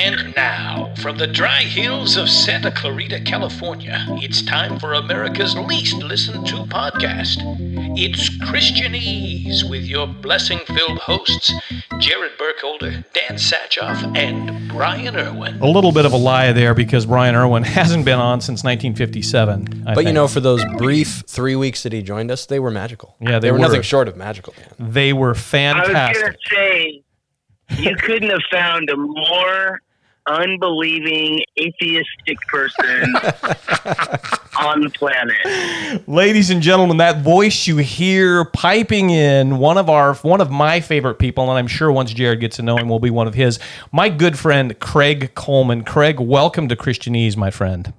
And now, from the dry hills of Santa Clarita, California, it's time for America's least listened to podcast. It's Christianese with your blessing filled hosts, Jared Burkholder, Dan Satchoff, and Brian Irwin. A little bit of a lie there because Brian Irwin hasn't been on since 1957. I But you know, for those brief three weeks that he joined us, they were magical. Yeah, they were, were. nothing short of magical, man. they were fantastic. I was gonna fantastic. say you couldn't have found a more unbelieving atheistic person on the planet. Ladies and gentlemen, that voice you hear piping in, one of our one of my favorite people, and I'm sure once Jared gets to know him, will be one of his. My good friend Craig Coleman. Craig, welcome to Christianese, my friend.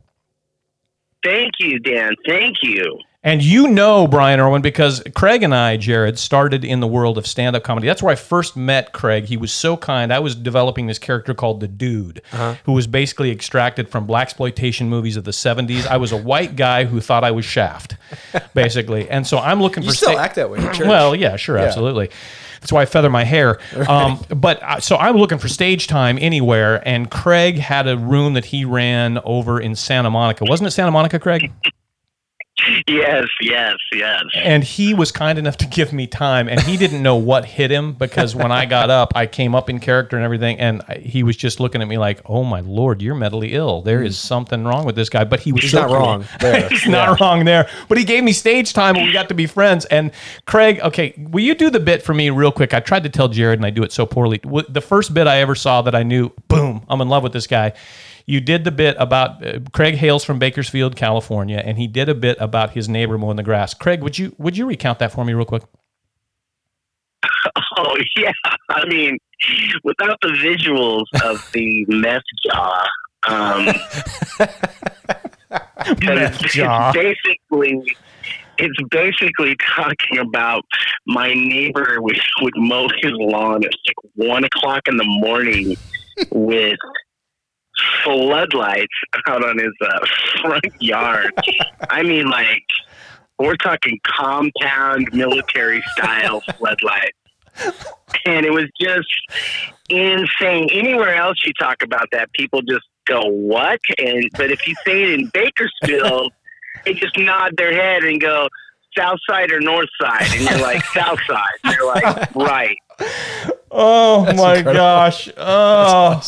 Thank you, Dan. Thank you. And you know Brian Irwin because Craig and I, Jared, started in the world of stand up comedy. That's where I first met Craig. He was so kind. I was developing this character called the Dude, who was basically extracted from black exploitation movies of the 70s. I was a white guy who thought I was Shaft, basically. And so I'm looking You for still sta- act that way. Well, yeah, sure, absolutely. That's why I feather my hair. Um, but uh, so I'm looking for stage time anywhere, and Craig had a room that he ran over in Santa Monica. Wasn't it Santa Monica, Craig? Yes, yes, yes. and he was kind enough to give me time and he didn't know what hit him because when i got up i came up in character and everything and I, he was just looking at me like oh my lord you're mentally ill. There is something wrong with this guy. But he was He's not wrong there. he's not wrong there. But he gave me stage time and we got to be friends. And craig okay will you do the bit for me real quick? I tried to tell jared and i do it so poorly. The first bit i ever saw that i knew boom i'm in love with this guy you did the bit about uh, Craig hails from Bakersfield, California, and he did a bit about his neighbor mowing the grass. Craig, would you would you recount that for me real quick? Oh yeah. I mean, without the visuals of the meth jaw, um, Meth it's jaw. basically it's basically talking about my neighbor would, would mow his lawn at like one o'clock in the morning with floodlights out on his uh, front yard. I mean, like we're talking compound military style floodlights. And it was just insane. Anywhere else you talk about that, people just go, "What?" And but if you say it in Bakersfield, they just nod their head and go, "South side or North side?" And you're like, "South side." They're like, "Right." Oh my incredible. gosh. Oh.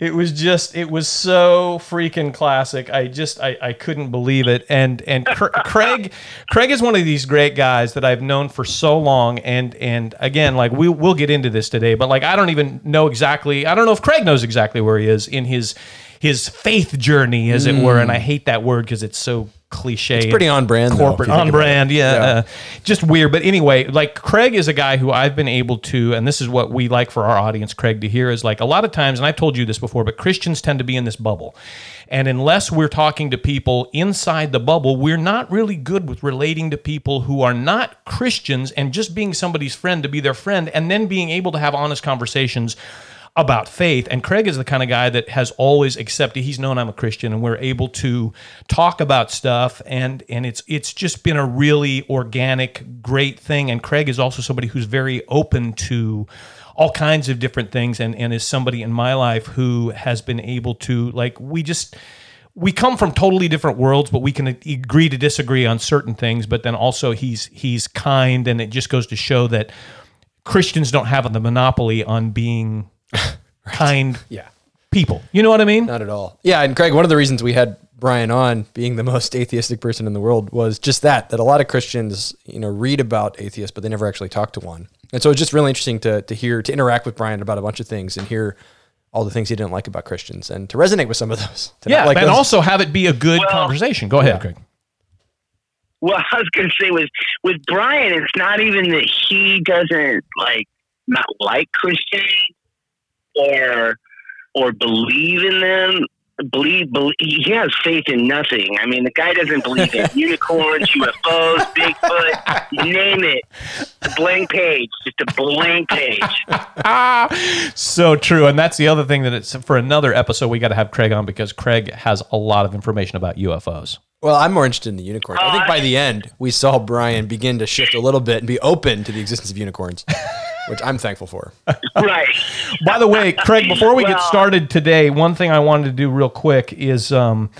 It was just it was so freaking classic. I just I, I couldn't believe it. And and Craig Craig is one of these great guys that I've known for so long and and again like we we'll get into this today, but like I don't even know exactly I don't know if Craig knows exactly where he is in his his faith journey as it were mm. and I hate that word because it's so cliche. It's pretty on brand, Corporate think on brand, yeah. Yeah. Uh, just weird. But anyway, like Craig is a guy who I've been able to, and this is what we like for our audience, Craig, to hear is like a lot of times, and I've told you this before, but Christians tend to be in this bubble. And unless we're talking to people inside the bubble, we're not really good with relating to people who are not Christians and just being somebody's friend to be their friend and then being able to have honest conversations about faith. And Craig is the kind of guy that has always accepted. He's known I'm a Christian, and we're able to talk about stuff. And and it's it's just been a really organic, great thing. And Craig is also somebody who's very open to all kinds of different things, and and is somebody in my life who has been able to like we just. We come from totally different worlds, but we can agree to disagree on certain things. But then also, he's he's kind, and it just goes to show that Christians don't have the monopoly on being kind Yeah. people. You know what I mean? Not at all. Yeah, and Craig, one of the reasons we had Brian on, being the most atheistic person in the world, was just that that a lot of Christians, you know, read about atheists, but they never actually talk to one. And so it's just really interesting to to hear to interact with Brian about a bunch of things and hear all the things he didn't like about Christians and to resonate with some of those. To yeah, like and those- also have it be a good Well- conversation. Go ahead, Craig. Well, I was going to say was with Brian, it's not even that he doesn't like not like Christians or or believe in them. Believe, believe he has faith in nothing. I mean, the guy doesn't believe in unicorns, UFOs, Bigfoot, name it. A blank page, just a blank page. So true, and that's the other thing that it's for another episode. We got to have Craig on because Craig has a lot of information about UFOs. Well, I'm more interested in the unicorns. I think oh, by the end, we saw Brian begin to shift a little bit and be open to the existence of unicorns. which I'm thankful for. right. By the way, Craig, before we get started today, one thing I wanted to do real quick is um,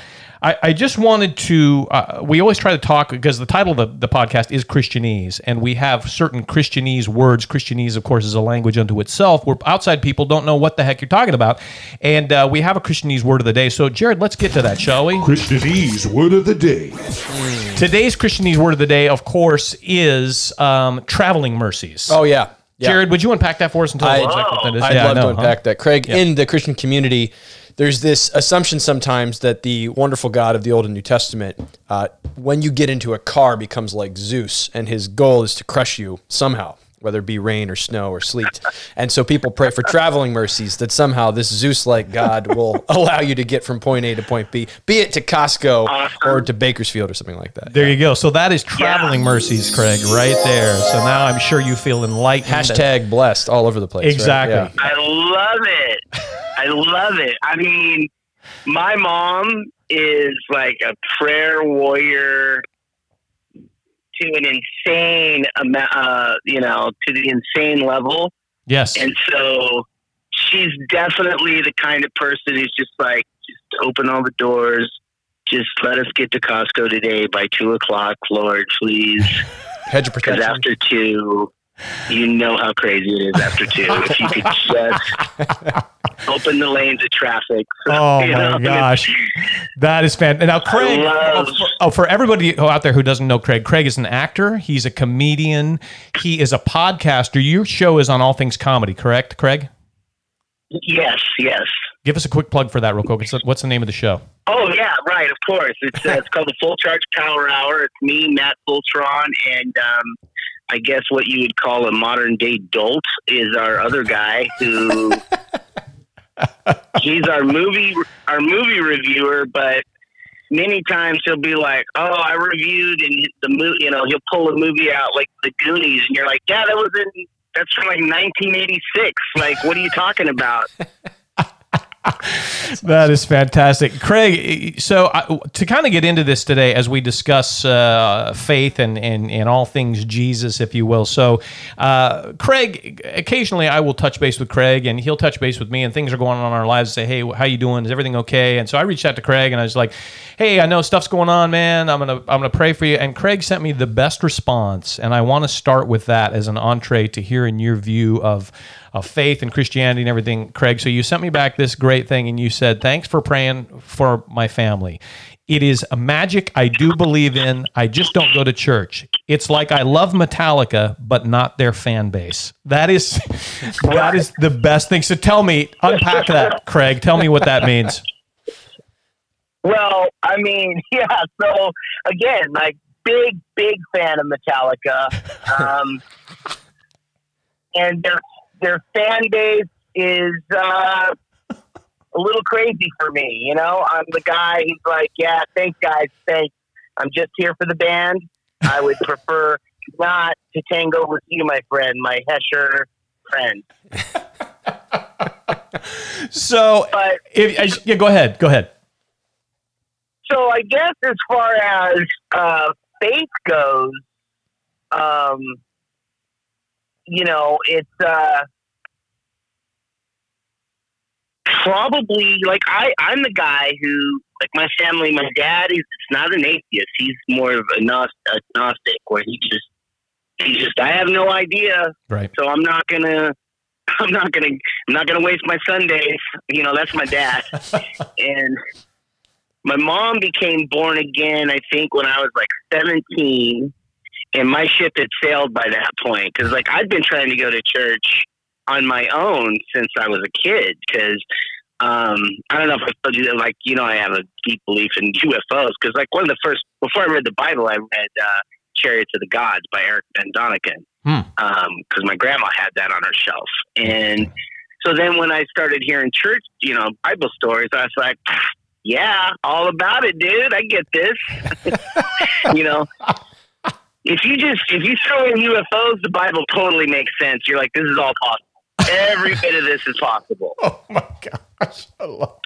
I, I just wanted to. Uh, we always try to talk because the title of the, the podcast is Christianese, and we have certain Christianese words. Christianese, of course, is a language unto itself where outside people don't know what the heck you're talking about. And uh, we have a Christianese word of the day. So, Jared, let's get to that, shall we? Christianese word of the day. Today's Christianese word of the day, of course, is um, traveling mercies. Oh yeah, yeah. Jared, would you unpack that for us and tell us I- exactly what that is? I'd Yeah, I love to know, huh? unpack that. Craig, in the Christian community, there's this assumption sometimes that the wonderful God of the Old and New Testament, uh, when you get into a car, becomes like Zeus, and his goal is to crush you somehow, whether it be rain or snow or sleet. And so people pray for traveling mercies that somehow this Zeus like God will allow you to get from point A to point B, be it to Costco Awesome. or to Bakersfield or something like that. There you go. So that is traveling mercies, Craig, right there. So now I'm sure you feel enlightened. Hashtag blessed all over the place. right? Exactly. Yeah. I love it. I love it. I mean, my mom is like a prayer warrior to an insane amount, uh, you know, to the insane level. Yes. And so she's definitely the kind of person who's just like, just open all the doors. Just let us get to Costco today by two o'clock, Lord, please. Hedge of Because protection. after two, you know how crazy it is after two. If you could just open the lanes of traffic. Oh my know? gosh, that is fantastic. Now, Craig, love- oh, for, oh, for everybody out there who doesn't know Craig, Craig is an actor. He's a comedian. He is a podcaster. Your show is on all things comedy, correct, Craig? Yes, yes. Give us a quick plug for that, real quick. What's- What's the name of the show? Oh yeah, right. Of course, it's uh, it's called the Full Charge Power Hour. It's me, Matt Fultron, and um, I guess what you would call a modern day dolt is our other guy who he's our movie our movie reviewer, but many times he'll be like, "Oh, I reviewed," and the movie, you know, he'll pull a movie out like The Goonies, and you're like, "Yeah, that was in." That's from like 1986. Like, what are you talking about? That is fantastic, Craig. So, I, to kind of get into this today, as we discuss uh, faith and, and and all things Jesus, if you will. So, uh, Craig, occasionally I will touch base with Craig, and he'll touch base with me, and things are going on in our lives. Say, hey, how you doing? Is everything okay? And so I reached out to Craig, and I was like, hey, I know stuff's going on, man. I'm gonna I'm gonna pray for you. And Craig sent me the best response, and I want to start with that as an entree to hearing your view of of faith and Christianity and everything, Craig. So you sent me back this great thing and you said, Thanks for praying for my family. It is a magic I do believe in. I just don't go to church. It's like I love Metallica, but not their fan base. That is that is the best thing. So tell me, unpack that, Craig. Tell me what that means. Well, I mean, yeah. So again, like big, big fan of Metallica, um, and their their fan base is uh, a little crazy for me. You know, I'm the guy who's like, yeah, thanks, guys, thanks. I'm just here for the band. I would prefer not to tango with you, my friend, my Hesher friend. So But if yeah, go ahead. Go ahead. so I guess as far as uh, faith goes, um, you know, it's uh, probably like I I'm the guy who like my family. My dad is not an atheist. He's more of a gnost- agnostic, where he just he just I have no idea, Right. so I'm not gonna. I'm not gonna. I'm not gonna waste my Sundays. You know, that's my dad. and my mom became born again. I think when I was like 17, and my ship had sailed by that point. Because like I'd been trying to go to church on my own since I was a kid. Because um, I don't know if I told you that. Like you know, I have a deep belief in UFOs. Because like one of the first before I read the Bible, I read uh, Chariots of the Gods by Eric von Däniken Hmm. because my grandma had that on her shelf. And so then when I started hearing church, you know, Bible stories, I was like, yeah, all about it, dude. I get this. you know, if you just if you throw in UFOs, the Bible totally makes sense. You're like, this is all possible. Every bit of this is possible. Oh my gosh. I love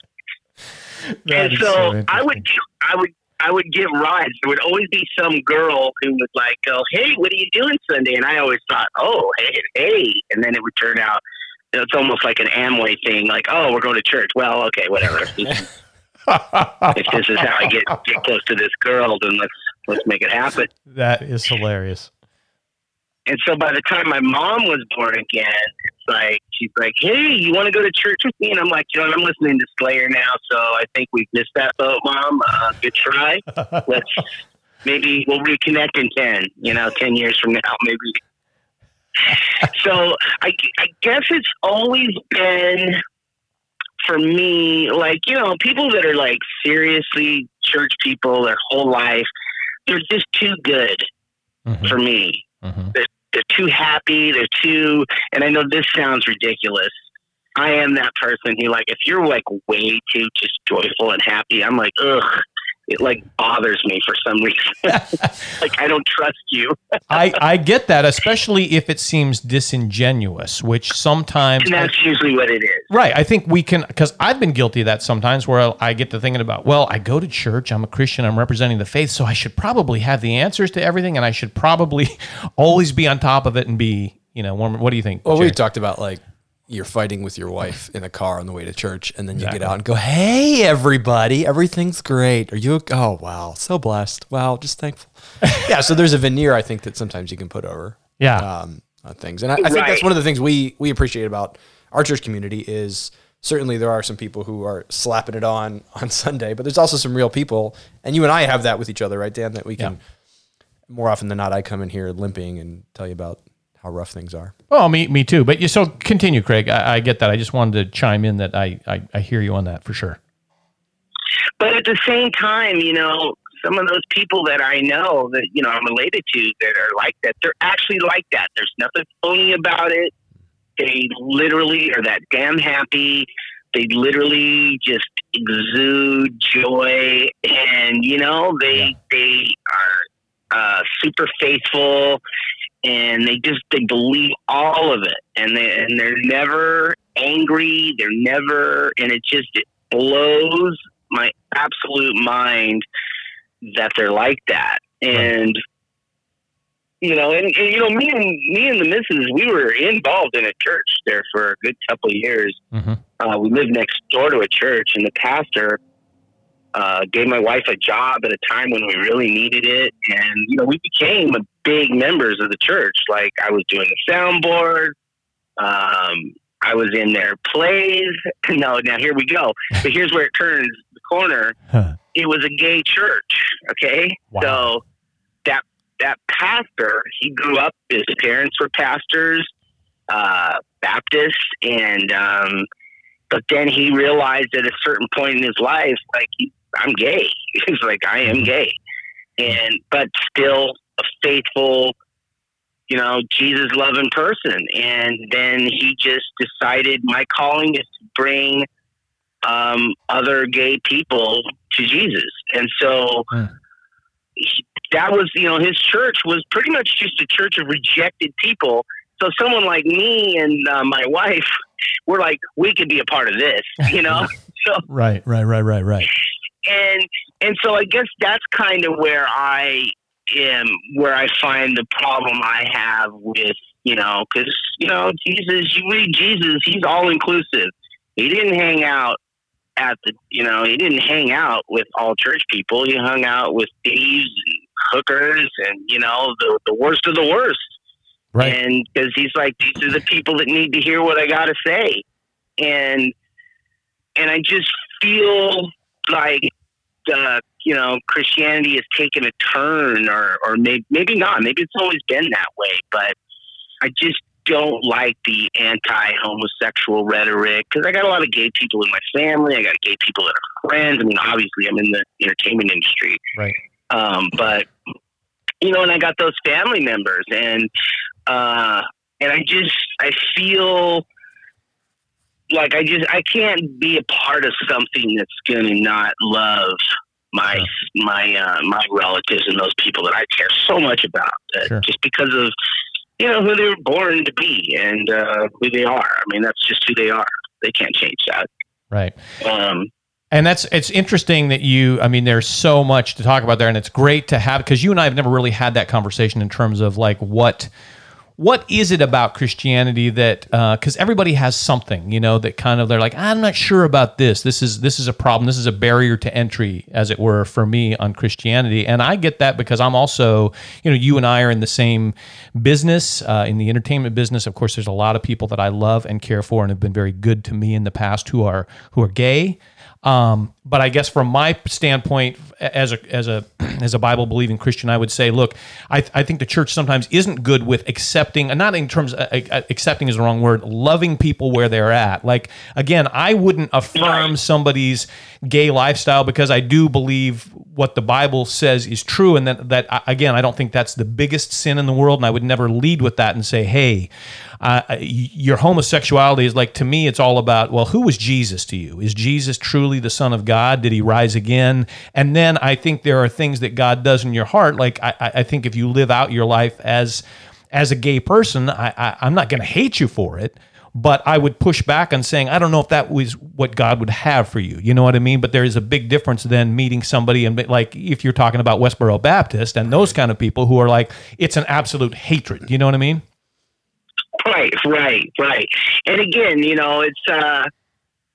That and is so, I would I would I would get rides. There would always be some girl who would like go, "Hey, what are you doing Sunday?" And I always thought, "Oh, hey, hey," and then it would turn out it's almost like an Amway thing. Like, "Oh, we're going to church." Well, okay, whatever. if this is how I get get close to this girl, then let's let's make it happen. That is hilarious. And so by the time my mom was born again, it's like she's like, "Hey, you want to go to church with me?" And I'm like, "You know, I'm listening to Slayer now, so I think we've missed that boat, Mom. Uh, good try. Let's maybe we'll reconnect in ten. You know, ten years from now, maybe." so I, I guess it's always been for me, like you know, people that are like seriously church people their whole life, they're just too good Mhm. for me Mhm. they're too happy. They're too, and I know this sounds ridiculous. I am that person who, like, if you're like way too just joyful and happy, I'm like, ugh, it like bothers me for some reason. like, I don't trust you. I, I get that, especially if it seems disingenuous, which sometimes. And that's usually what it is. Right. I think we can, because I've been guilty of that sometimes where I get to thinking about, well, I go to church, I'm a Christian, I'm representing the faith, so I should probably have the answers to everything and I should probably always be on top of it and be, you know, warm. What do you think? Well, we Jerry? talked about like you're fighting with your wife in the car on the way to church, and then you Exactly. get out and go, "Hey, everybody, everything's great. Are you? Oh, wow, so blessed. Wow, just thankful." yeah. So there's a veneer I think that sometimes you can put over yeah. um, on things, and I, I think that's one of the things we we appreciate about our church community is certainly there are some people who are slapping it on on Sunday, but there's also some real people, and you and I have that with each other, right, Dan? That we can more often than not, I come in here limping and tell you about how rough things are. Oh, me, me too. But you so continue, Craig. I, I get that. I just wanted to chime in that I, I, I hear you on that for sure. But at the same time, you know, some of those people that I know that, you know, I'm related to that are like that, they're actually like that. There's nothing phony about it. They literally are that damn happy. They literally just exude joy and, you know, they, they are uh, super faithful and they just, they believe all of it and they, and they're never angry. They're never, and it just, it blows my absolute mind that they're like that. And you know, and, and you know, me and me and the missus, we were involved in a church there for a good couple of years. Mm-hmm. Uh, we lived next door to a church, and the pastor uh, gave my wife a job at a time when we really needed it, and you know, we became big members of the church. Like I was doing the soundboard. Um, I was in their plays. No, now here we go. But here's where it turns the corner. Huh. It was a gay church. Okay, Wow. so that that pastor, he grew up. His parents were pastors, uh, Baptist, and um, but then he realized at a certain point in his life, like he, I'm gay. He's like, I am gay, and but still a faithful you know, Jesus loving person. And then he just decided my calling is to bring um, other gay people to Jesus. And so he- that was, you know, his church was pretty much just a church of rejected people. So someone like me and uh, my wife, we're like, we could be a part of this, you know? so Right, right, right, right, right. And and so I guess that's kind of where I am, where I find the problem I have with you know, because you know, Jesus, you read Jesus, he's all inclusive. He didn't hang out at the, you know, he didn't hang out with all church people. He hung out with thieves and hookers and you know the the worst of the worst. Right. And because he's like, these are the people that need to hear what I got to say. And, and I just feel like, uh, you know, Christianity has taken a turn or, or maybe, maybe not. Maybe it's always been that way, but I just don't like the anti-homosexual rhetoric because I got a lot of gay people in my family. I got gay people that are friends. I mean, obviously, I'm in the entertainment industry, Right. um, but you know, and I got those family members, and uh, and I just I feel like I just I can't be a part of something that's going to not love my my uh, my relatives and those people that I care so much about, uh, Sure. just because of you know who they were born to be and uh, who they are. I mean, that's just who they are. They can't change that. Right. Um, And that's it's interesting that you. I mean, there's so much to talk about there, and it's great to have because you and I have never really had that conversation in terms of like what what is it about Christianity that because uh, everybody has something you know that kind of they're like I'm not sure about this. This is this is a problem. This is a barrier to entry, as it were, for me on Christianity, and I get that because I'm also you know you and I are in the same business uh, in the entertainment business. Of course, there's a lot of people that I love and care for and have been very good to me in the past who are who are gay. Um, but I guess from my standpoint, as a as a as a Bible believing Christian, I would say, look, I, I think the church sometimes isn't good with accepting, not in terms of, uh, uh, accepting is the wrong word, loving people where they're at. Like again, I wouldn't affirm somebody's gay lifestyle because I do believe what the Bible says is true, and that that again, I don't think that's the biggest sin in the world, and I would never lead with that and say, hey, uh, your homosexuality is like to me it's all about well who was jesus to you? Is jesus truly the son of god? Did he rise again? And then i think there are things that god does in your heart like i, I think if you live out your life as as a gay person I, I, i'm not going to hate you for it but I would push back on saying, I don't know if that was what God would have for you. You know what I mean? But there is a big difference than meeting somebody and like if you're talking about Westboro Baptist and those kind of people who are like, it's an absolute hatred. You know what I mean? Right, right, right. And again, you know, it's uh,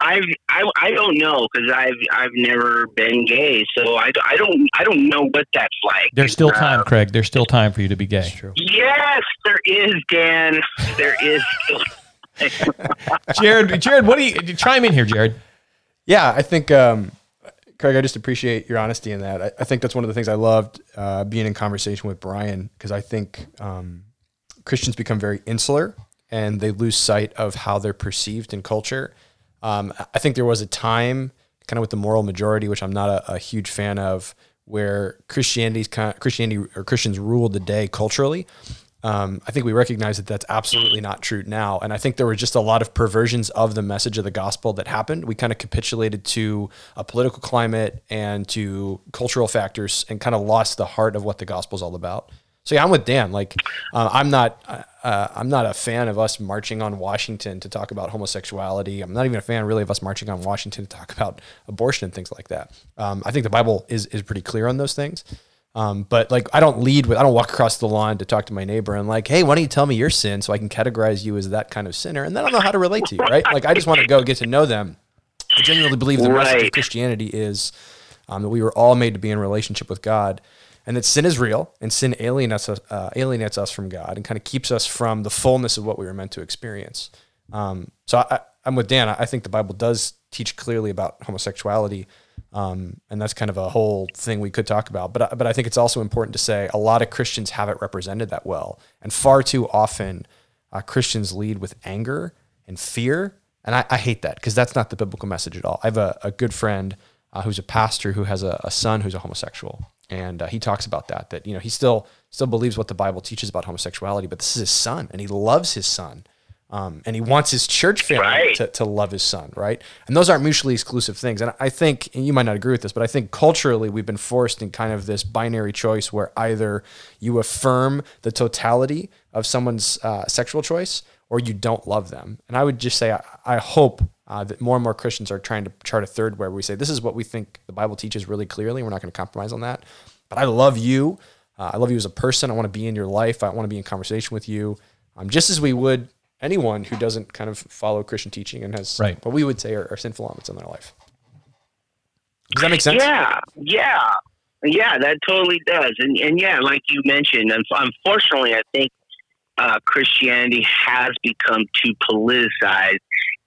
I've I, I don't know because I've I've never been gay, so I, I don't I don't know what that's like. There's still time, uh, Craig. There's still time for you to be gay. Yes, there is, Dan. There is. Jared, Jared, what do you chime in here, Jared? Yeah, I think, um, Craig, I just appreciate your honesty in that. I, I think that's one of the things I loved uh, being in conversation with Brian because I think um, Christians become very insular and they lose sight of how they're perceived in culture. Um, I think there was a time, kind of with the moral majority, which I'm not a, a huge fan of, where Christianity's Christianity or Christians ruled the day culturally. Um, I think we recognize that that's absolutely not true now. And I think there were just a lot of perversions of the message of the gospel that happened. We kind of capitulated to a political climate and to cultural factors and kind of lost the heart of what the gospel is all about. So yeah, I'm with Dan. Like, uh, I'm not, uh, I'm not a fan of us marching on Washington to talk about homosexuality. I'm not even a fan really of us marching on Washington to talk about abortion and things like that. Um, I think the Bible is is pretty clear on those things. Um, but like, I don't lead with, I don't walk across the lawn to talk to my neighbor and like, hey, why don't you tell me your sin so I can categorize you as that kind of sinner, and then I don't know how to relate to you, right? Like, I just want to go get to know them. I genuinely believe the right. message of Christianity is um, that we were all made to be in relationship with God and that sin is real and sin alienates us, uh, alienates us from God and kind of keeps us from the fullness of what we were meant to experience. Um, so I, am with Dan. I think the Bible does teach clearly about homosexuality, um, and that's kind of a whole thing we could talk about. But but I think it's also important to say a lot of Christians have it represented that well, and far too often uh, Christians lead with anger and fear, and I, I hate that because that's not the biblical message at all. I have a, a good friend uh, who's a pastor who has a, a son who's a homosexual and uh, he talks about that that you know he still still believes what the Bible teaches about homosexuality, but this is his son, and he loves his son, um, and he wants his church family right. to, to love his son, right? And those aren't mutually exclusive things. And I think and you might not agree with this, but I think culturally we've been forced in kind of this binary choice where either you affirm the totality of someone's uh, sexual choice or you don't love them. And I would just say I, I hope uh, that more and more Christians are trying to chart a third where we say, this is what we think the Bible teaches really clearly. We're not going to compromise on that. But I love you. Uh, I love you as a person. I want to be in your life. I want to be in conversation with you, um, just as we would anyone who doesn't kind of follow Christian teaching and has right. what we would say are, are sinful elements in their life. Does that make sense? Yeah, yeah, yeah. That totally does. And and yeah, like you mentioned, unfortunately, I think uh, Christianity has become too politicized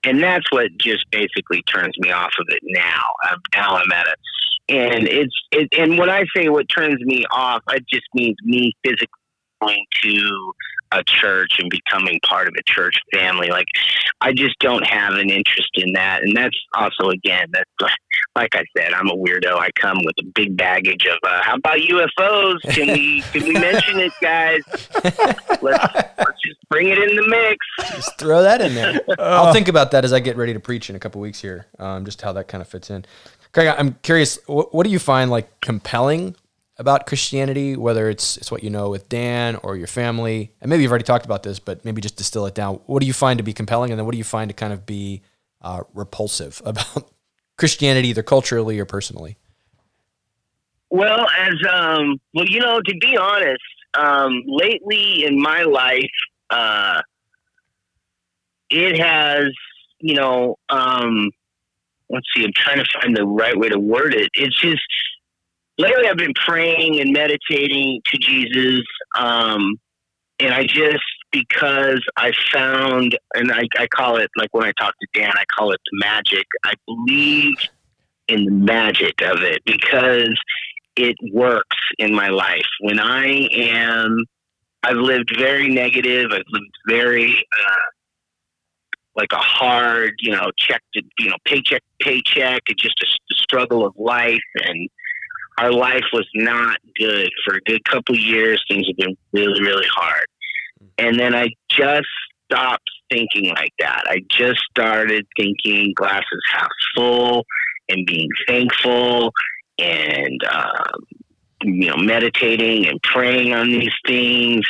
and that's what just basically turns me off of it now. Um, now I'm at it, and it's it, and when I say what turns me off, it just means me physically going to a church and becoming part of a church family. Like I just don't have an interest in that, and that's also again that's like I said, I'm a weirdo. I come with a big baggage of uh, how about UFOs? Can we can we mention it, guys? Let's, let's just bring it in the mix. Just throw that in there. I'll think about that as I get ready to preach in a couple weeks here. Um, just how that kind of fits in. Craig, I'm curious. What, what do you find like compelling about Christianity, whether it's it's what you know with Dan or your family, and maybe you've already talked about this, but maybe just distill it down. What do you find to be compelling, and then what do you find to kind of be uh, repulsive about Christianity, either culturally or personally? Well, as um, well, you know, to be honest, um, lately in my life, uh, it has, you know, um, let's see, I'm trying to find the right way to word it. It's just lately I've been praying and meditating to Jesus, um, and I just because I found, and I, I call it like when I talk to Dan, I call it the magic. I believe in the magic of it because it works in my life. When I am, I've lived very negative. I've lived very uh, like a hard, you know, check to, you know, paycheck, paycheck. It's just a, a struggle of life, and our life was not good for a good couple years. Things have been really, really hard, and then I just stopped thinking like that. I just started thinking glasses half full and being thankful and um, you know meditating and praying on these things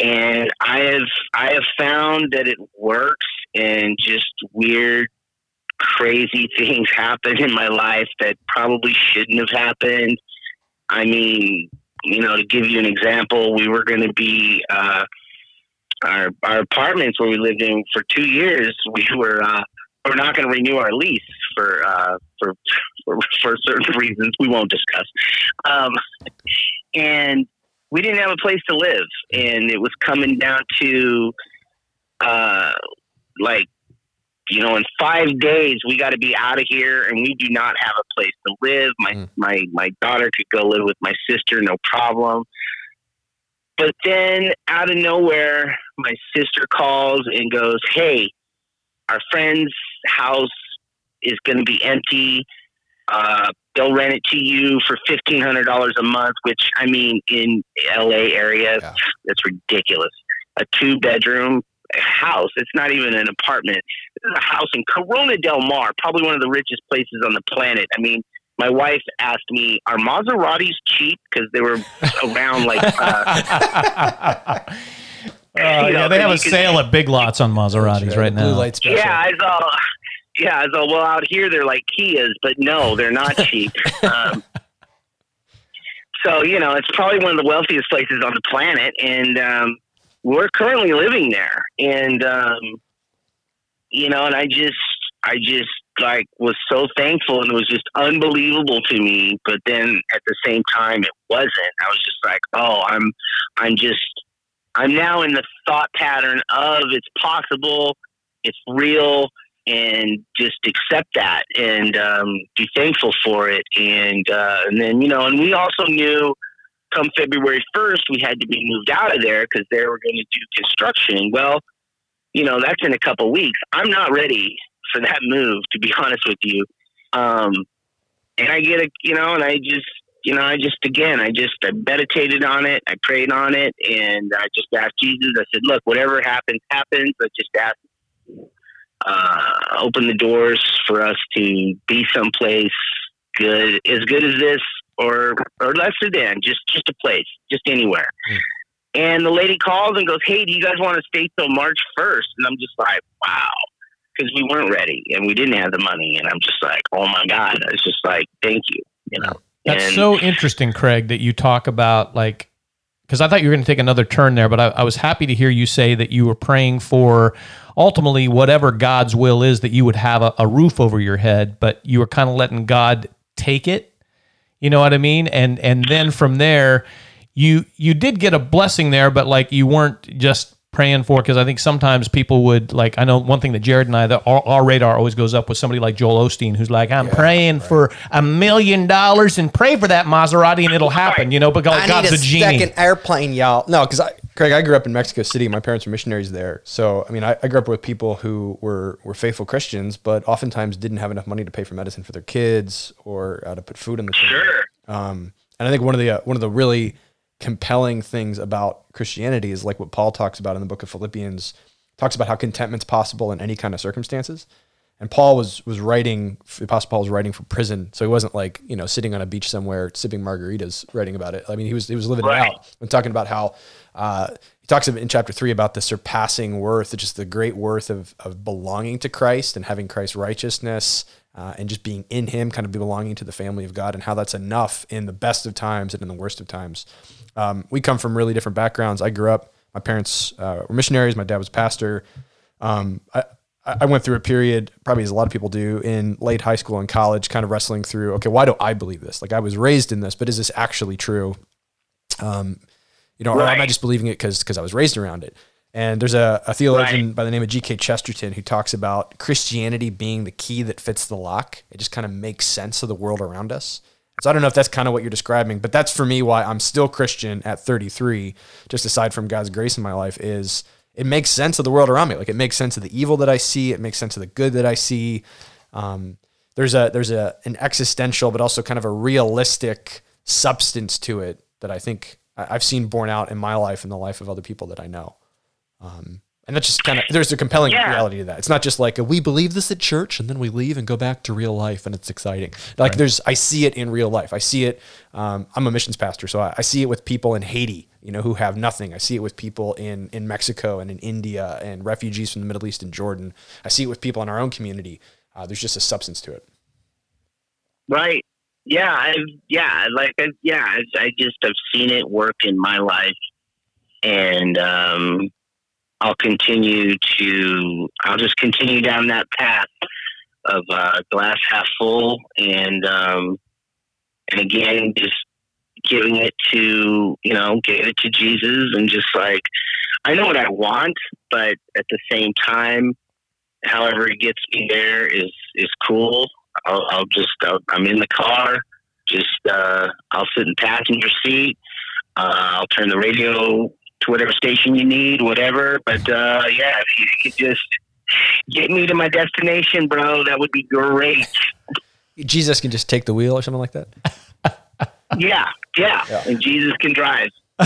and i have i have found that it works and just weird crazy things happen in my life that probably shouldn't have happened i mean you know to give you an example we were going to be uh our our apartments where we lived in for two years we were uh we're not going to renew our lease for uh, for, for for certain reasons we won't discuss. Um, and we didn't have a place to live, and it was coming down to uh, like you know, in five days we got to be out of here, and we do not have a place to live. My Mm. my my daughter could go live with my sister, no problem. But then out of nowhere, my sister calls and goes, "Hey, our friend's house is going to be empty. Uh, they'll rent it to you for fifteen hundred dollars a month, which I mean, in L.A. area, Yeah. that's ridiculous. A two bedroom house. It's not even an apartment. This is a house in Corona Del Mar, probably one of the richest places on the planet. I mean. My wife asked me, "Are Maseratis cheap?" Because they were around like uh, Uh, yeah, they have a sale at Big Lots on Maseratis right Blue now. light special. Yeah, I saw. Yeah, I saw. Well, out here they're like Kias, but no, they're not cheap. um, so you know, it's probably one of the wealthiest places on the planet, and um, we're currently living there. And um, you know, and I just, I just like was so thankful, and it was just unbelievable to me. But then at the same time, it wasn't. I was just like, oh, I'm, I'm just, I'm now in the thought pattern of it's possible, it's real and just accept that and um, be thankful for it. And uh, and then you know, and we also knew come February first we had to be moved out of there because they were going to do construction. Well, you know, that's in a couple weeks. I'm not ready for that move, to be honest with you. Um, and I get a, you know, and I just. You know, I just again, I just I meditated on it, I prayed on it, and I just asked Jesus. I said, "Look, whatever happens, happens. But just ask uh, open the doors for us to be someplace good, as good as this, or or lesser than, just just a place, just anywhere. And the lady calls and goes, "Hey, do you guys want to stay till March 1st? And I'm just like, "Wow," because we weren't ready and we didn't have the money. And I'm just like, "Oh my god!" It's just like, "Thank you," you know. That's And- so interesting, Craig, that you talk about like because I thought you were going to take another turn there, but I, I was happy to hear you say that you were praying for ultimately whatever God's will is that you would have a, a roof over your head, but you were kind of letting God take it. You know what I mean? And and then from there, you you did get a blessing there, but like you weren't just praying for because I think sometimes people would like I know one thing that Jared and I that our, our radar always goes up with somebody like Joel Osteen who's like I'm praying for a million dollars and pray for that Maserati and it'll happen you know but God, I God's need a, a genie second airplane, y'all. No, because I, Craig, I grew up in Mexico City. My parents were missionaries there, so I mean, I, I grew up with people who were were faithful Christians, but oftentimes didn't have enough money to pay for medicine for their kids or uh, to put food on the table. Sure. Um, and I think one of the uh, one of the really compelling things about Christianity is like what Paul talks about in the book of Philippians. Talks about how contentment's possible in any kind of circumstances. and Paul was was writing. The Apostle Paul was writing from prison, so he wasn't like you know sitting on a beach somewhere sipping margaritas writing about it. I mean, he was he was living Right. it out and talking about how uh, he talks in chapter three about the surpassing worth, just the great worth of of belonging to Christ and having Christ's righteousness. Uh, and just being in Him, kind of belonging to the family of God, and how that's enough in the best of times and in the worst of times. Um, we come from really different backgrounds. I grew up. My parents uh, were missionaries. My dad was pastor. Um, I, I went through a period, probably as a lot of people do, in late high school and college, kind of wrestling through. Okay, why do I believe this? Like I was raised in this, but is this actually true? Um, you know, or am I just believing it because because I was raised around it? And there's a, a theologian by the name of G.K. Chesterton who talks about Christianity being the key that fits the lock. It just kind of makes sense of the world around us. So I don't know if that's kind of what you're describing, but that's for me why I'm still Christian at 33. Just aside from God's grace in my life, is it makes sense of the world around me. Like it makes sense of the evil that I see. It makes sense of the good that I see. Um, there's a there's a an existential, but also kind of a realistic substance to it that I think I've seen borne out in my life and the life of other people that I know. Um, and that's just kind of there's a compelling Yeah. reality to that. It's not just like a, we believe this at church and then we leave and go back to real life and it's exciting. Like there's I see it in real life. I see it. Um, I'm a missions pastor, so I, I see it with people in Haiti, you know, who have nothing. I see it with people in in Mexico and in India and refugees from the Middle East and Jordan. I see it with people in our own community. Uh, there's just a substance to it. Right. Yeah. I've, yeah. Like I, yeah. I, I just have seen it work in my life, and um, I'll continue to. I'll just continue down that path of uh, glass half full, and um, and again, just giving it to you know, giving it to Jesus, and just like I know what I want, but at the same time, however it gets me there is is cool. I'll, I'll just I'll, I'm in the car. Just uh, I'll sit in passenger seat. Uh, I'll turn the radio to whatever station you need, whatever. But uh, yeah, if you could just get me to my destination, bro, that would be great. Jesus can just take the wheel or something like that. Yeah, yeah. Yeah. And Jesus can drive.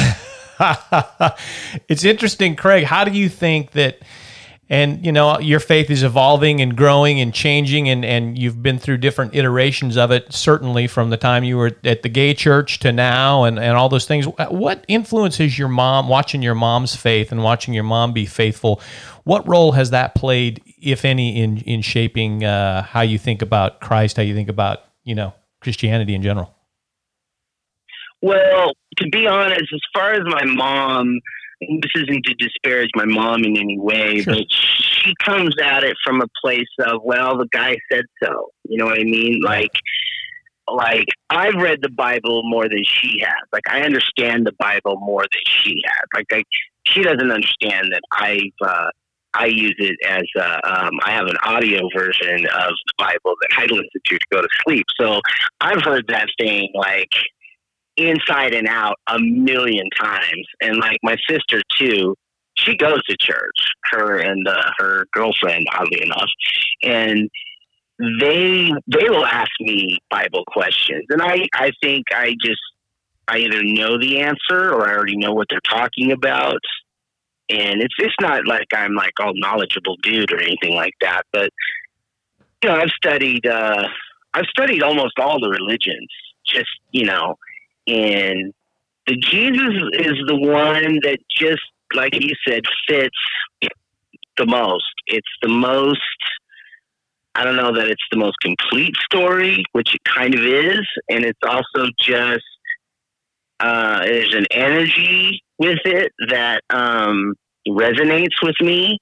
it's interesting, Craig. How do you think that? And you know, your faith is evolving and growing and changing, and and you've been through different iterations of it. Certainly, from the time you were at the gay church to now, and and all those things. What influences your mom? Watching your mom's faith and watching your mom be faithful. What role has that played, if any, in in shaping uh, how you think about Christ, how you think about you know Christianity in general? Well, to be honest, as far as my mom, this isn't to disparage my mom in any way, Sure. but she comes at it from a place of, well, the guy said so. You know what I mean? Like, like I've read the Bible more than she has. Like I understand the Bible more than she has. Like I, she doesn't understand that I've. Uh, I use it as a, um, I have an audio version of the Bible that I listen to to go to sleep. So I've heard that thing like inside and out a million times. And like my sister too, she goes to church, her and uh, her girlfriend, oddly enough, and they they will ask me Bible questions, and I I think I just I either know the answer or I already know what they're talking about. And it's it's not like I'm like all knowledgeable dude or anything like that, but you know I've studied uh, I've studied almost all the religions, just you know, and the Jesus is the one that just like you said fits the most. It's the most. I don't know that it's the most complete story, which it kind of is, and it's also just uh, there's an energy with it that um, resonates with me.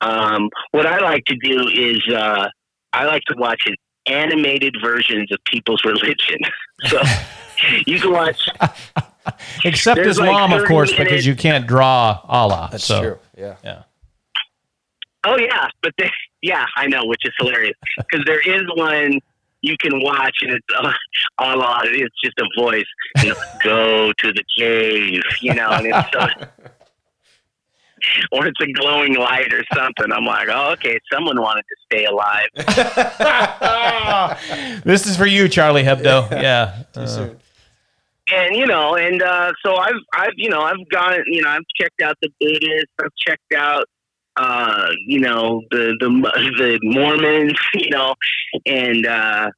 Um, what I like to do is uh, I like to watch an animated versions of people's religion. So you can watch. Except There's like of 30 course, because you can't draw Allah. That's so, true. Yeah. Yeah. Oh yeah, but they, yeah, I know, which is hilarious because there is one you can watch and it's uh, Allah. It's just a voice. You know, Go to the cave, you know, and it's so, or it's a glowing light or something. I'm like, oh, okay, someone wanted to stay alive. this is for you, Charlie Hebdo. Yeah. Uh, and you know, and uh, so I've, I've, you know, I've gone, you know, I've checked out the Buddhists, I've checked out uh, you know, the the the Mormons, you know, and uh,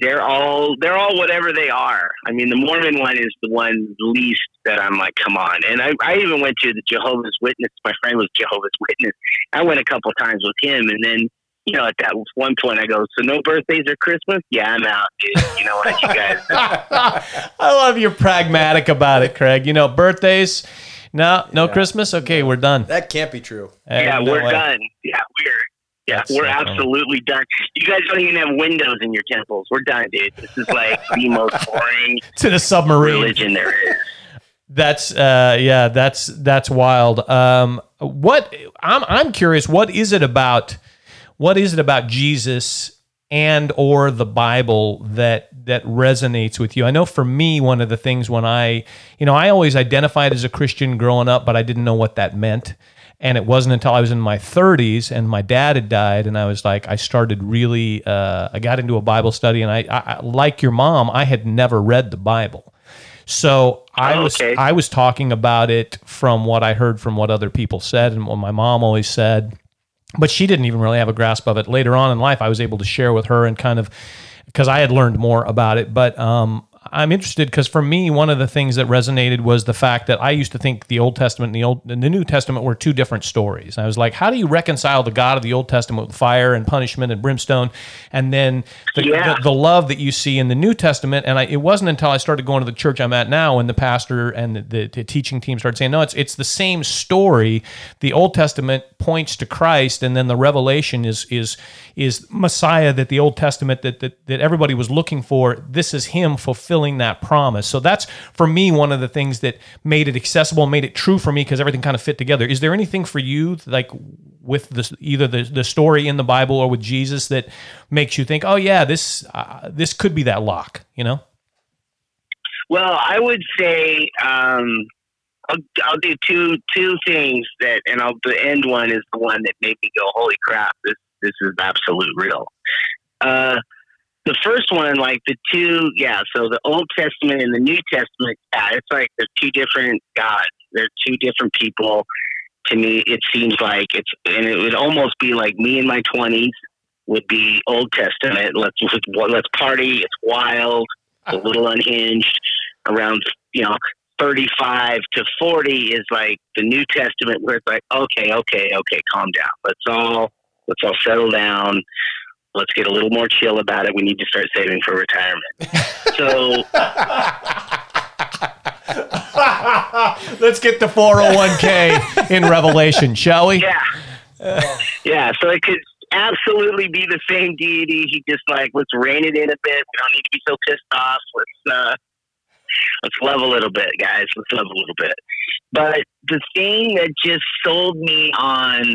they're all they're all whatever they are. I mean, the Mormon one is the one least that I'm like, come on. And I, I even went to the Jehovah's Witness. My friend was Jehovah's Witness. I went a couple times with him, and then you know, at that one point, I go, so no birthdays or Christmas? Yeah, I'm out, dude. You know what, you guys. I love you're pragmatic about it, Craig. You know, birthdays, no, no Christmas. Okay, we're done. That can't be true. yeah, no we're way. done. Yeah, we're yeah, That's we're so funny. absolutely done. You guys don't even have windows in your temples. We're done, dude. This is like the most boring To the submarine. religion there is. That's uh yeah, that's that's wild. Um what I'm I'm curious, what is it about what is it about Jesus and or the Bible that that resonates with you? I know for me one of the things when I, you know, I always identified as a Christian growing up, but I didn't know what that meant. And it wasn't until I was in my 30s and my dad had died, and I was like, I started really, uh, I got into a Bible study, and I, I, like your mom, I had never read the Bible. So I Oh, was okay. I was talking about it from what I heard from what other people said and what my mom always said, but she didn't even really have a grasp of it. Later on in life, I was able to share with her and kind of because I had learned more about it. But um, I'm interested because for me, one of the things that resonated was the fact that I used to think the Old Testament and the Old and the New Testament were two different stories. I was like, how do you reconcile the God of the Old Testament with fire and punishment and brimstone, and then the, Yeah. the, the love that you see in the New Testament? And I, it wasn't until I started going to the church I'm at now, and the pastor and the, the teaching team started saying, no, it's it's the same story. The Old Testament points to Christ, and then the Revelation is is is Messiah that the Old Testament that that, that everybody was looking for. This is Him fulfilling that promise. So that's for me one of the things that made it accessible, made it true for me because everything kind of fit together. Is there anything for you like with this either the the story in the Bible or with Jesus that makes you think, oh yeah, this uh, this could be that lock, you know? Well, I would say um, I'll, I'll do two two things that, and I'll the end one is the one that made me go, "Holy crap! This this is absolute real." Uh, the first one, like the two, yeah. So the Old Testament and the New Testament, yeah, it's like they're two different gods. They're two different people. To me, it seems like it's, and it would almost be like me in my twenties would be Old Testament. Let's let's party. It's wild. A ah. little unhinged. Around you know. 35 to 40 is like the New Testament where it's like, okay, okay, okay, calm down. Let's all, let's all settle down. Let's get a little more chill about it. We need to start saving for retirement. so Let's get the 401k in Revelation, shall we? Yeah. yeah. So it could absolutely be the same deity. He just like, let's rein it in a bit. We don't need to be so pissed off. Let's, uh, let's love a little bit, guys. Let's love a little bit. But the thing that just sold me on,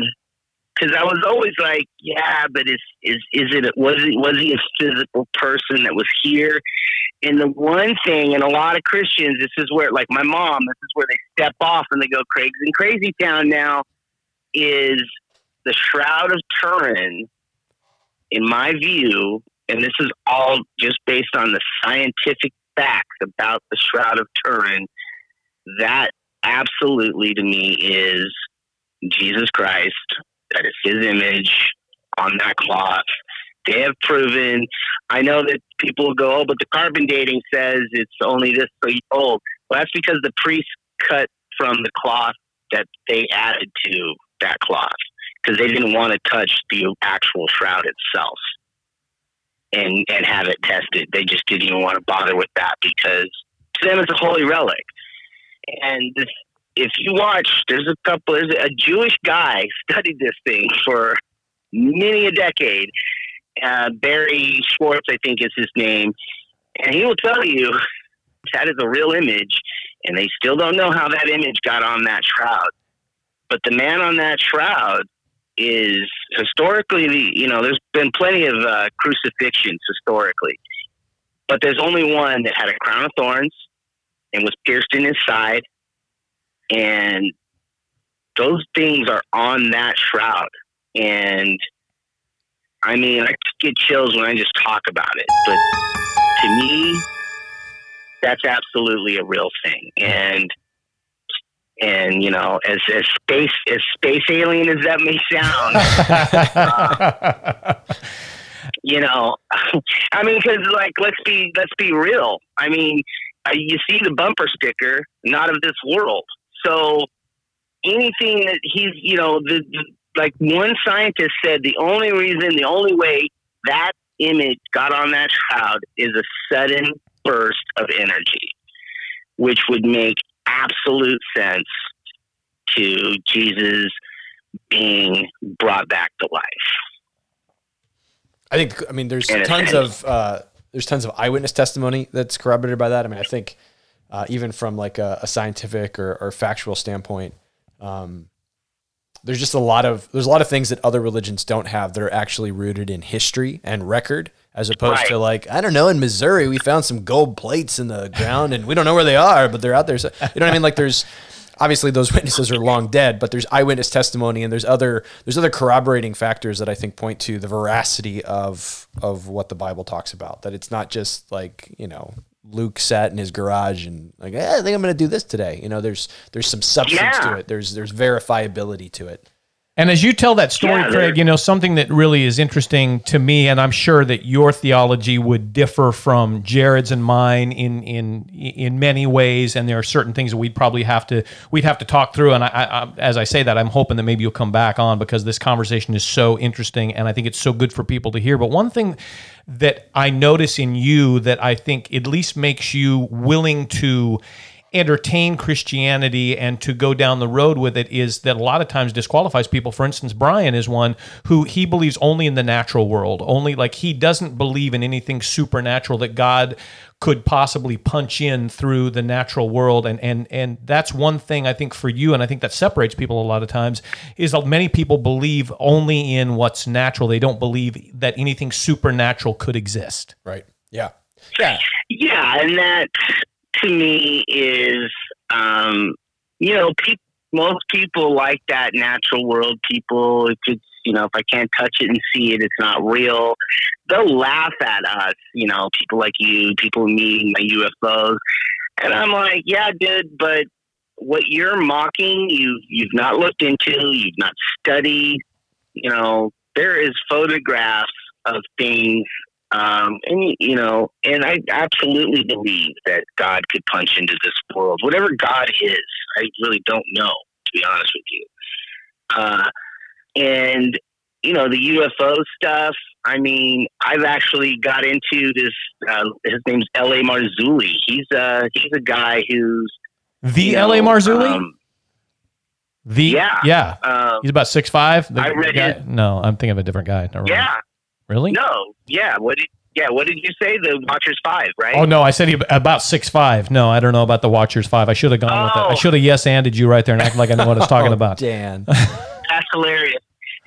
because I was always like, yeah, but is is is it was he was he a physical person that was here? And the one thing, and a lot of Christians, this is where, like my mom, this is where they step off and they go, Craig's in Crazy Town now, is the Shroud of Turin, in my view, and this is all just based on the scientific facts about the Shroud of Turin, that absolutely to me is Jesus Christ. That is his image on that cloth. They have proven. I know that people go, oh, but the carbon dating says it's only this old. Well, that's because the priests cut from the cloth that they added to that cloth because they didn't want to touch the actual shroud itself and and have it tested. They just didn't even want to bother with that because to them it's a holy relic. And this, if you watch, there's a couple. There's a Jewish guy studied this thing for many a decade. Uh, Barrie Schwortz, I think, is his name, and he will tell you that is a real image, and they still don't know how that image got on that shroud. But the man on that shroud is historically, the you know, there's been plenty of uh, crucifixions historically, but there's only one that had a crown of thorns and was pierced in his side, and those things are on that shroud. And I mean, I get chills when I just talk about it, but to me, that's absolutely a real thing. And And you know, as as space as space alien as that may sound, you know, I mean, because like let's be let's be real. I mean, uh, you see the bumper sticker, not of this world. So anything that he's, you know, the, the like one scientist said, the only reason, the only way that image got on that shroud is a sudden burst of energy, which would make absolute sense to Jesus being brought back to life. I think. I mean, there's tons of uh, there's tons of eyewitness testimony that's corroborated by that. I mean, I think uh, even from like a, a scientific or, or factual standpoint, um, there's just a lot of there's a lot of things that other religions don't have that are actually rooted in history and record, as opposed to like I don't know. In Missouri, we found some gold plates in the ground, and we don't know where they are, but they're out there. So, you know what I mean? Like there's obviously those witnesses are long dead, but there's eyewitness testimony and there's other there's other corroborating factors that I think point to the veracity of of what the Bible talks about. That it's not just like you know Luke sat in his garage and like eh, I think I'm going to do this today. You know, there's there's some substance Yeah. to it. There's there's verifiability to it. And as you tell that story, Yeah, Craig, you know, something that really is interesting to me, and I'm sure that your theology would differ from Jared's and mine in in in many ways, and there are certain things that we'd probably have to we'd have to talk through. And I, I, I- as I say that, I'm hoping that maybe you'll come back on because this conversation is so interesting, and I think it's so good for people to hear. But one thing that I notice in you that I think at least makes you willing to entertain Christianity and to go down the road with it is that a lot of times disqualifies people. For instance, Brian is one who he believes only in the natural world, only like he doesn't believe in anything supernatural that God could possibly punch in through the natural world and and and that's one thing I think for you and I think that separates people a lot of times is that many people believe only in what's natural they don't believe that anything supernatural could exist Right. Yeah. Yeah. Yeah, and that to me is, um, you know, peop most people like that natural world. People, if it's, you know, if I can't touch it and see it, it's not real. They'll laugh at us, you know, people like you, people me, my UFOs, and I'm like, yeah, dude, but what you're mocking, you you've not looked into, you've not studied. You know, there is photographs of things um, and you know, and I absolutely believe that God could punch into this world, whatever God is. I really don't know, to be honest with you. Uh, and you know, the UFO stuff. I mean, I've actually got into this. Uh, his name's L.A. Marzulli. He's uh he's a guy who's the LA know, Marzulli um, the yeah. yeah um, He's about six five. I read guy, No, I'm thinking of a different guy. Never mind. Yeah, Really? no, yeah. What did yeah? What did you say? The Watchers Five, right? Oh no, I said he about six five. No, I don't know about the Watchers five. I should have gone with that. I Oh. should have yes anded you right there and acted like I know what I was talking Oh, about. Dan. That's hilarious.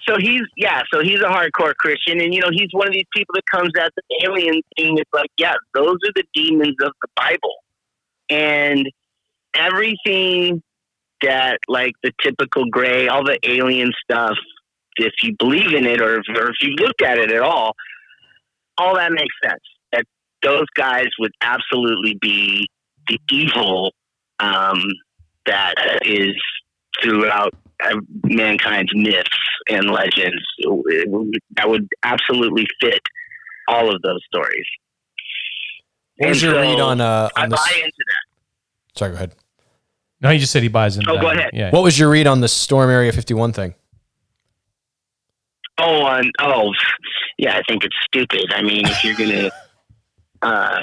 So he's yeah, so he's a hardcore Christian, and you know he's one of these people that comes at the alien thing. It's like yeah, those are the demons of the Bible, and everything that like the typical gray, all the alien stuff. If you believe in it, or if, or if you look at it at all, all that makes sense. That those guys would absolutely be the evil um, that is throughout uh, mankind's myths and legends that would absolutely fit all of those stories. What was your so read on uh I this? buy into that. Sorry, go ahead. No, he just said he buys into Oh, that. go ahead. Yeah. What was your read on the Storm Area 51 thing? Oh, on oh, yeah. I think it's stupid. I mean, if you're gonna uh,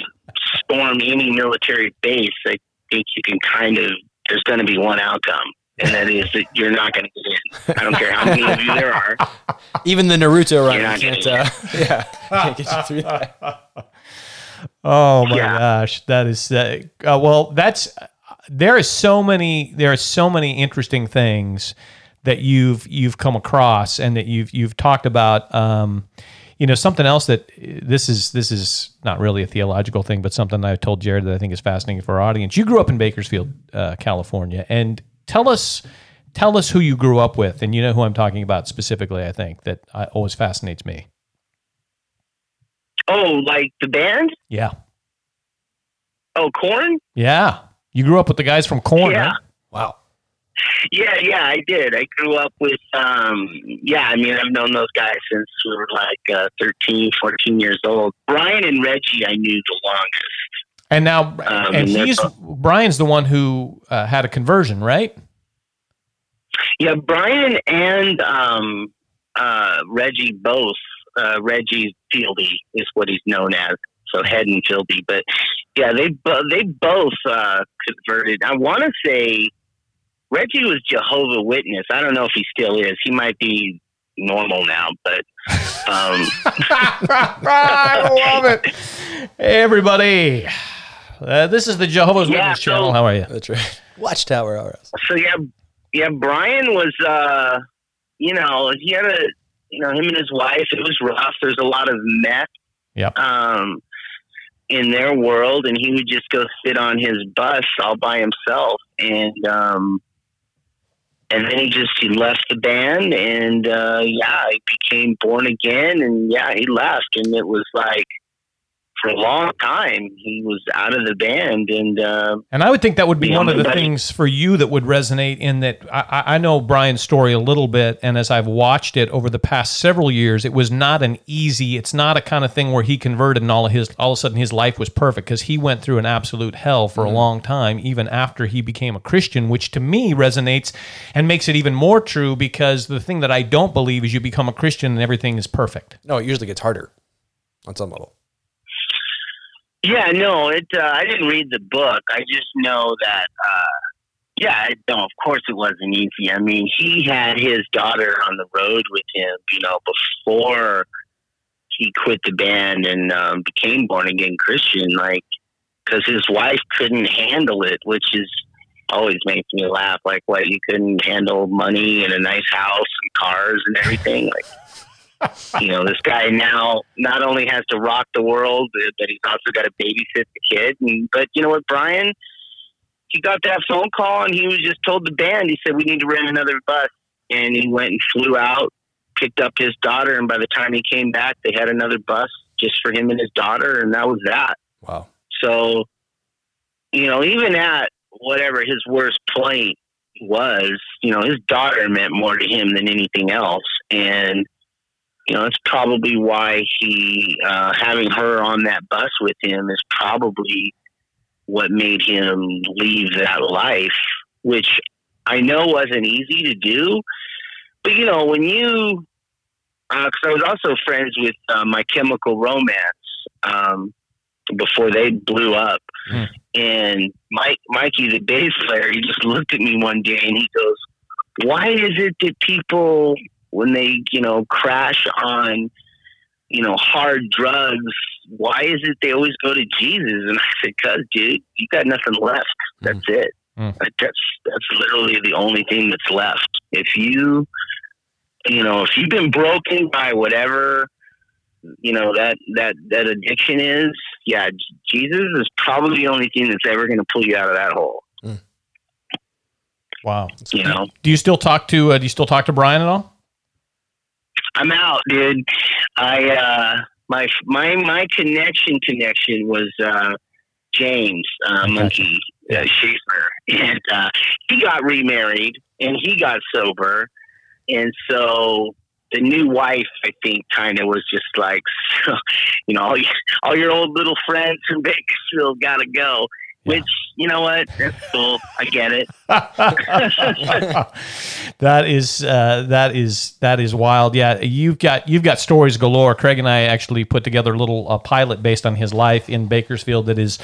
storm any military base, I think you can kind of. There's going to be one outcome, and that is that you're not going to get in. I don't care how many of you there are. Even the Naruto run You're not can't, getting uh, yeah, can't get you through that. Oh my Yeah. gosh, that is uh, uh, well. That's there is so many there are so many interesting things that you've you've come across and that you've you've talked about. Um, you know something else that this is this is not really a theological thing, but something I told Jared that I think is fascinating for our audience. You grew up in Bakersfield, uh, California, and tell us tell us who you grew up with, and you know who I'm talking about specifically. I think that uh, always fascinates me. Oh, like the band? Yeah, Oh, Korn? yeah. You grew up with the guys from Korn, Yeah. right? Wow. Yeah, yeah, I did. I grew up with, um, yeah, I mean, I've known those guys since we were like uh, 13, 14 years old. Brian and Reggie, I knew the longest. And now, Um, and and he's both- Brian's the one who uh, had a conversion, right? Yeah, Brian and um, uh, Reggie both. Uh, Reggie Fieldy is what he's known as, so Head and Fieldy. But yeah, they bo- they both uh, converted. I want to say Reggie was Jehovah Witness. I don't know if he still is. He might be normal now, but um, I love it. Hey, everybody. Uh, this is the Jehovah's Yeah, Witness so- channel. How are you? That's right. Watchtower RS. so yeah, yeah. Brian was, uh, you know, he had a, you know, him and his wife. It was rough. There's a lot of meth. Yep. Um, in their world, and he would just go sit on his bus all by himself, and um, and then he just he left the band, and uh, yeah, he became born again, and yeah, he left, and it was like. For a long time, he was out of the band, and uh, And I would think that would be one of the but- things for you that would resonate in that I, I I know Brian's story a little bit, and as I've watched it over the past several years, it was not an easy. It's not a kind of thing where he converted and all of his all of a sudden his life was perfect because he went through an absolute hell for a long time, even after he became a Christian, which to me resonates and makes it even more true because the thing that I don't believe is you become a Christian and everything is perfect. No, it usually gets harder on some level. Yeah, no, it. Uh, I didn't read the book. I just know that. Uh, yeah, no, of course it wasn't easy. I mean, he had his daughter on the road with him, you know, before he quit the band and um, became born again Christian. Like, because his wife couldn't handle it, which is always makes me laugh. Like, what you couldn't handle money and a nice house and cars and everything. Like you know, this guy now not only has to rock the world, uh, but he's also got to babysit the kid. And, but you know what, Brian? He got that phone call and he was just told the band, he said, we need to rent another bus. And he went and flew out, picked up his daughter. And by the time he came back, they had another bus just for him and his daughter. And that was that. Wow. So, you know, even at whatever his worst point was, you know, his daughter meant more to him than anything else. And, you know, it's probably why he, uh, having her on that bus with him is probably what made him leave that life, which I know wasn't easy to do. But, you know, when you, because I was also friends with uh, My Chemical Romance um, before they blew up. Hmm. And Mike, Mikey, the bass player, he just looked at me one day and he goes, "Why is it that people, when they, you know, crash on, you know, hard drugs, why is it they always go to Jesus?" And I said, "Cause, dude, you got nothing left. That's it. Hmm. Like, that's that's literally the only thing that's left. If you, you know, if you've been broken by whatever." you know that that that addiction is yeah jesus is probably the only thing that's ever going to pull you out of that hole Wow. you know Do you still talk to uh, Do you still talk to Brian at all? I'm out dude. I uh my my my connection connection was uh james uh Munky uh, Shaffer. And uh he got remarried and he got sober. And so the new wife, I think, kind of was just like, you know, all, you, all your old little friends from Bakersfield got to go. Yeah. Which, you know what? That's cool. I get it. that is uh, that is that is wild. Yeah, you've got you've got stories galore. Craig and I actually put together a little uh, pilot based on his life in Bakersfield. That is,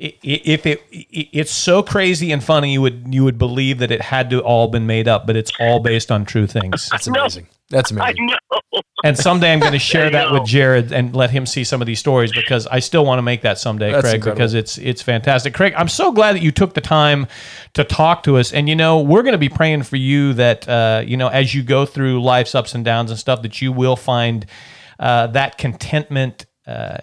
i- i- if it i- it's so crazy and funny, you would you would believe that it had to all been made up, but it's all based on true things. That's amazing. That's I amazing. know. And someday I'm going to share There you that with. Jared and let him see some of these stories because I still want to make that someday, That's Craig, incredible. because it's it's fantastic. Craig, I'm so glad that you took the time to talk to us. And you know, we're going to be praying for you that uh, you know as you go through life's ups and downs and stuff that you will find uh, that contentment. Uh,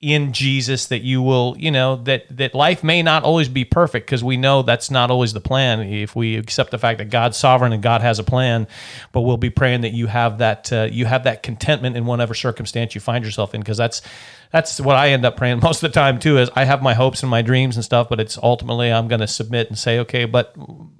in Jesus that you will, you know, that that life may not always be perfect because we know that's not always the plan. If we accept the fact that God's sovereign and God has a plan, but we'll be praying that you have that uh, you have that contentment in whatever circumstance you find yourself in because that's that's what I end up praying most of the time too. Is I have my hopes and my dreams and stuff, but it's ultimately I'm going to submit and say, okay, but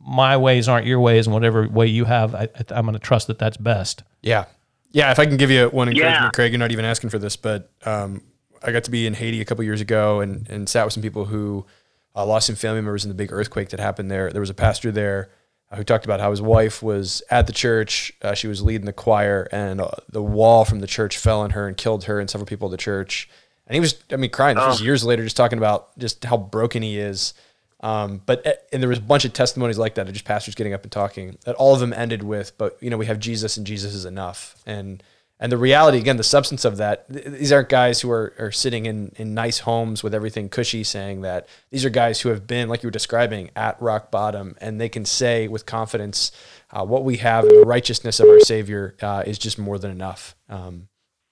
my ways aren't your ways, and whatever way you have, I, I'm going to trust that that's best. Yeah. Yeah. If I can give you one encouragement, Yeah. Craig, you're not even asking for this, but um, I got to be in Haiti a couple years ago and, and sat with some people who uh, lost some family members in the big earthquake that happened there. There was a pastor there uh, who talked about how his wife was at the church. Uh, she was leading the choir, and uh, the wall from the church fell on her and killed her and several people at the church. And he was, I mean, crying. This was years later, just talking about just how broken he is. Um, but and there was a bunch of testimonies like that of just pastors getting up and talking. That all of them ended with, "But you know, we have Jesus, and Jesus is enough." And and the reality, again, the substance of that. th- These aren't guys who are, are sitting in in nice homes with everything cushy, saying that these are guys who have been, like you were describing, at rock bottom, and they can say with confidence, uh, "What we have in the righteousness of our Savior uh, is just more than enough." Um,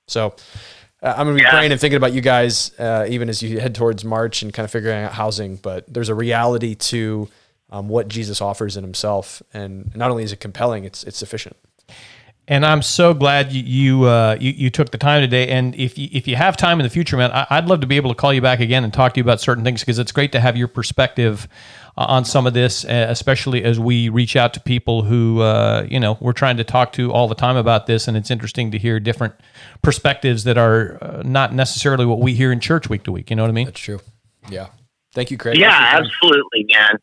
so. Uh, I'm gonna be Yeah. praying and thinking about you guys, uh, even as you head towards March and kind of figuring out housing. But there's a reality to um, what Jesus offers in Himself, and not only is it compelling, it's it's sufficient. And I'm so glad you you, uh, you you took the time today. And if you, if you have time in the future, man, I, I'd love to be able to call you back again and talk to you about certain things because it's great to have your perspective uh, on some of this, uh, especially as we reach out to people who uh, you know we're trying to talk to all the time about this. And it's interesting to hear different perspectives that are uh, not necessarily what we hear in church week to week. You know what I mean? That's true. Yeah. Thank you, Craig. Yeah, Thanks for your time. absolutely, man.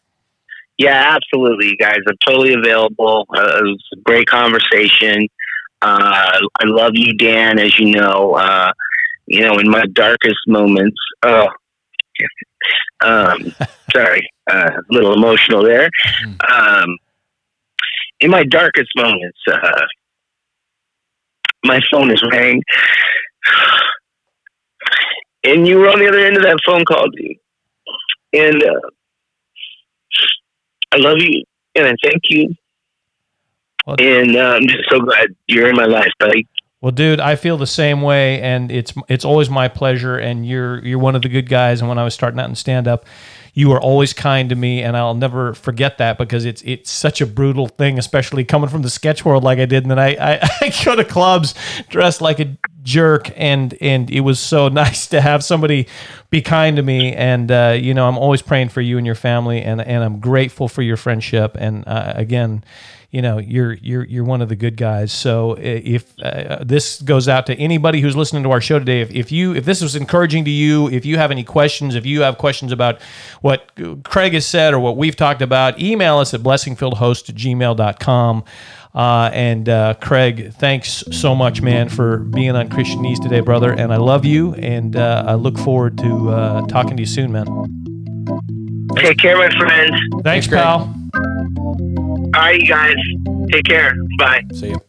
Yeah, absolutely, you guys. I'm totally available. Uh, it was a great conversation. Uh, I love you, Dan, as you know. Uh, you know, in my darkest moments. Oh, um, sorry, uh, a little emotional there. Um, in my darkest moments, uh, my phone is ringing, and you were on the other end of that phone call, dude. And uh, I love you, and I thank you. Well- and uh, I'm just so glad you're in my life, buddy. Well, dude, I feel the same way, and it's it's always my pleasure. And you're you're one of the good guys. And when I was starting out in stand up, you were always kind to me, and I'll never forget that because it's it's such a brutal thing, especially coming from the sketch world like I did. And then I I, I go to clubs dressed like a jerk, and and it was so nice to have somebody be kind to me. And uh, you know, I'm always praying for you and your family, and and I'm grateful for your friendship. And uh, again you know you're you're you're one of the good guys so if uh, this goes out to anybody who's listening to our show today if, if you if this was encouraging to you if you have any questions if you have questions about what craig has said or what we've talked about email us at blessingfieldhost at gmail.com uh, and uh, Craig, thanks so much, man, for being on Christian Knees today, brother. And I love you, and uh, I look forward to uh, talking to you soon, man. Take care, my friends. Thanks, thanks pal. All right, you guys. Take care. Bye. See you.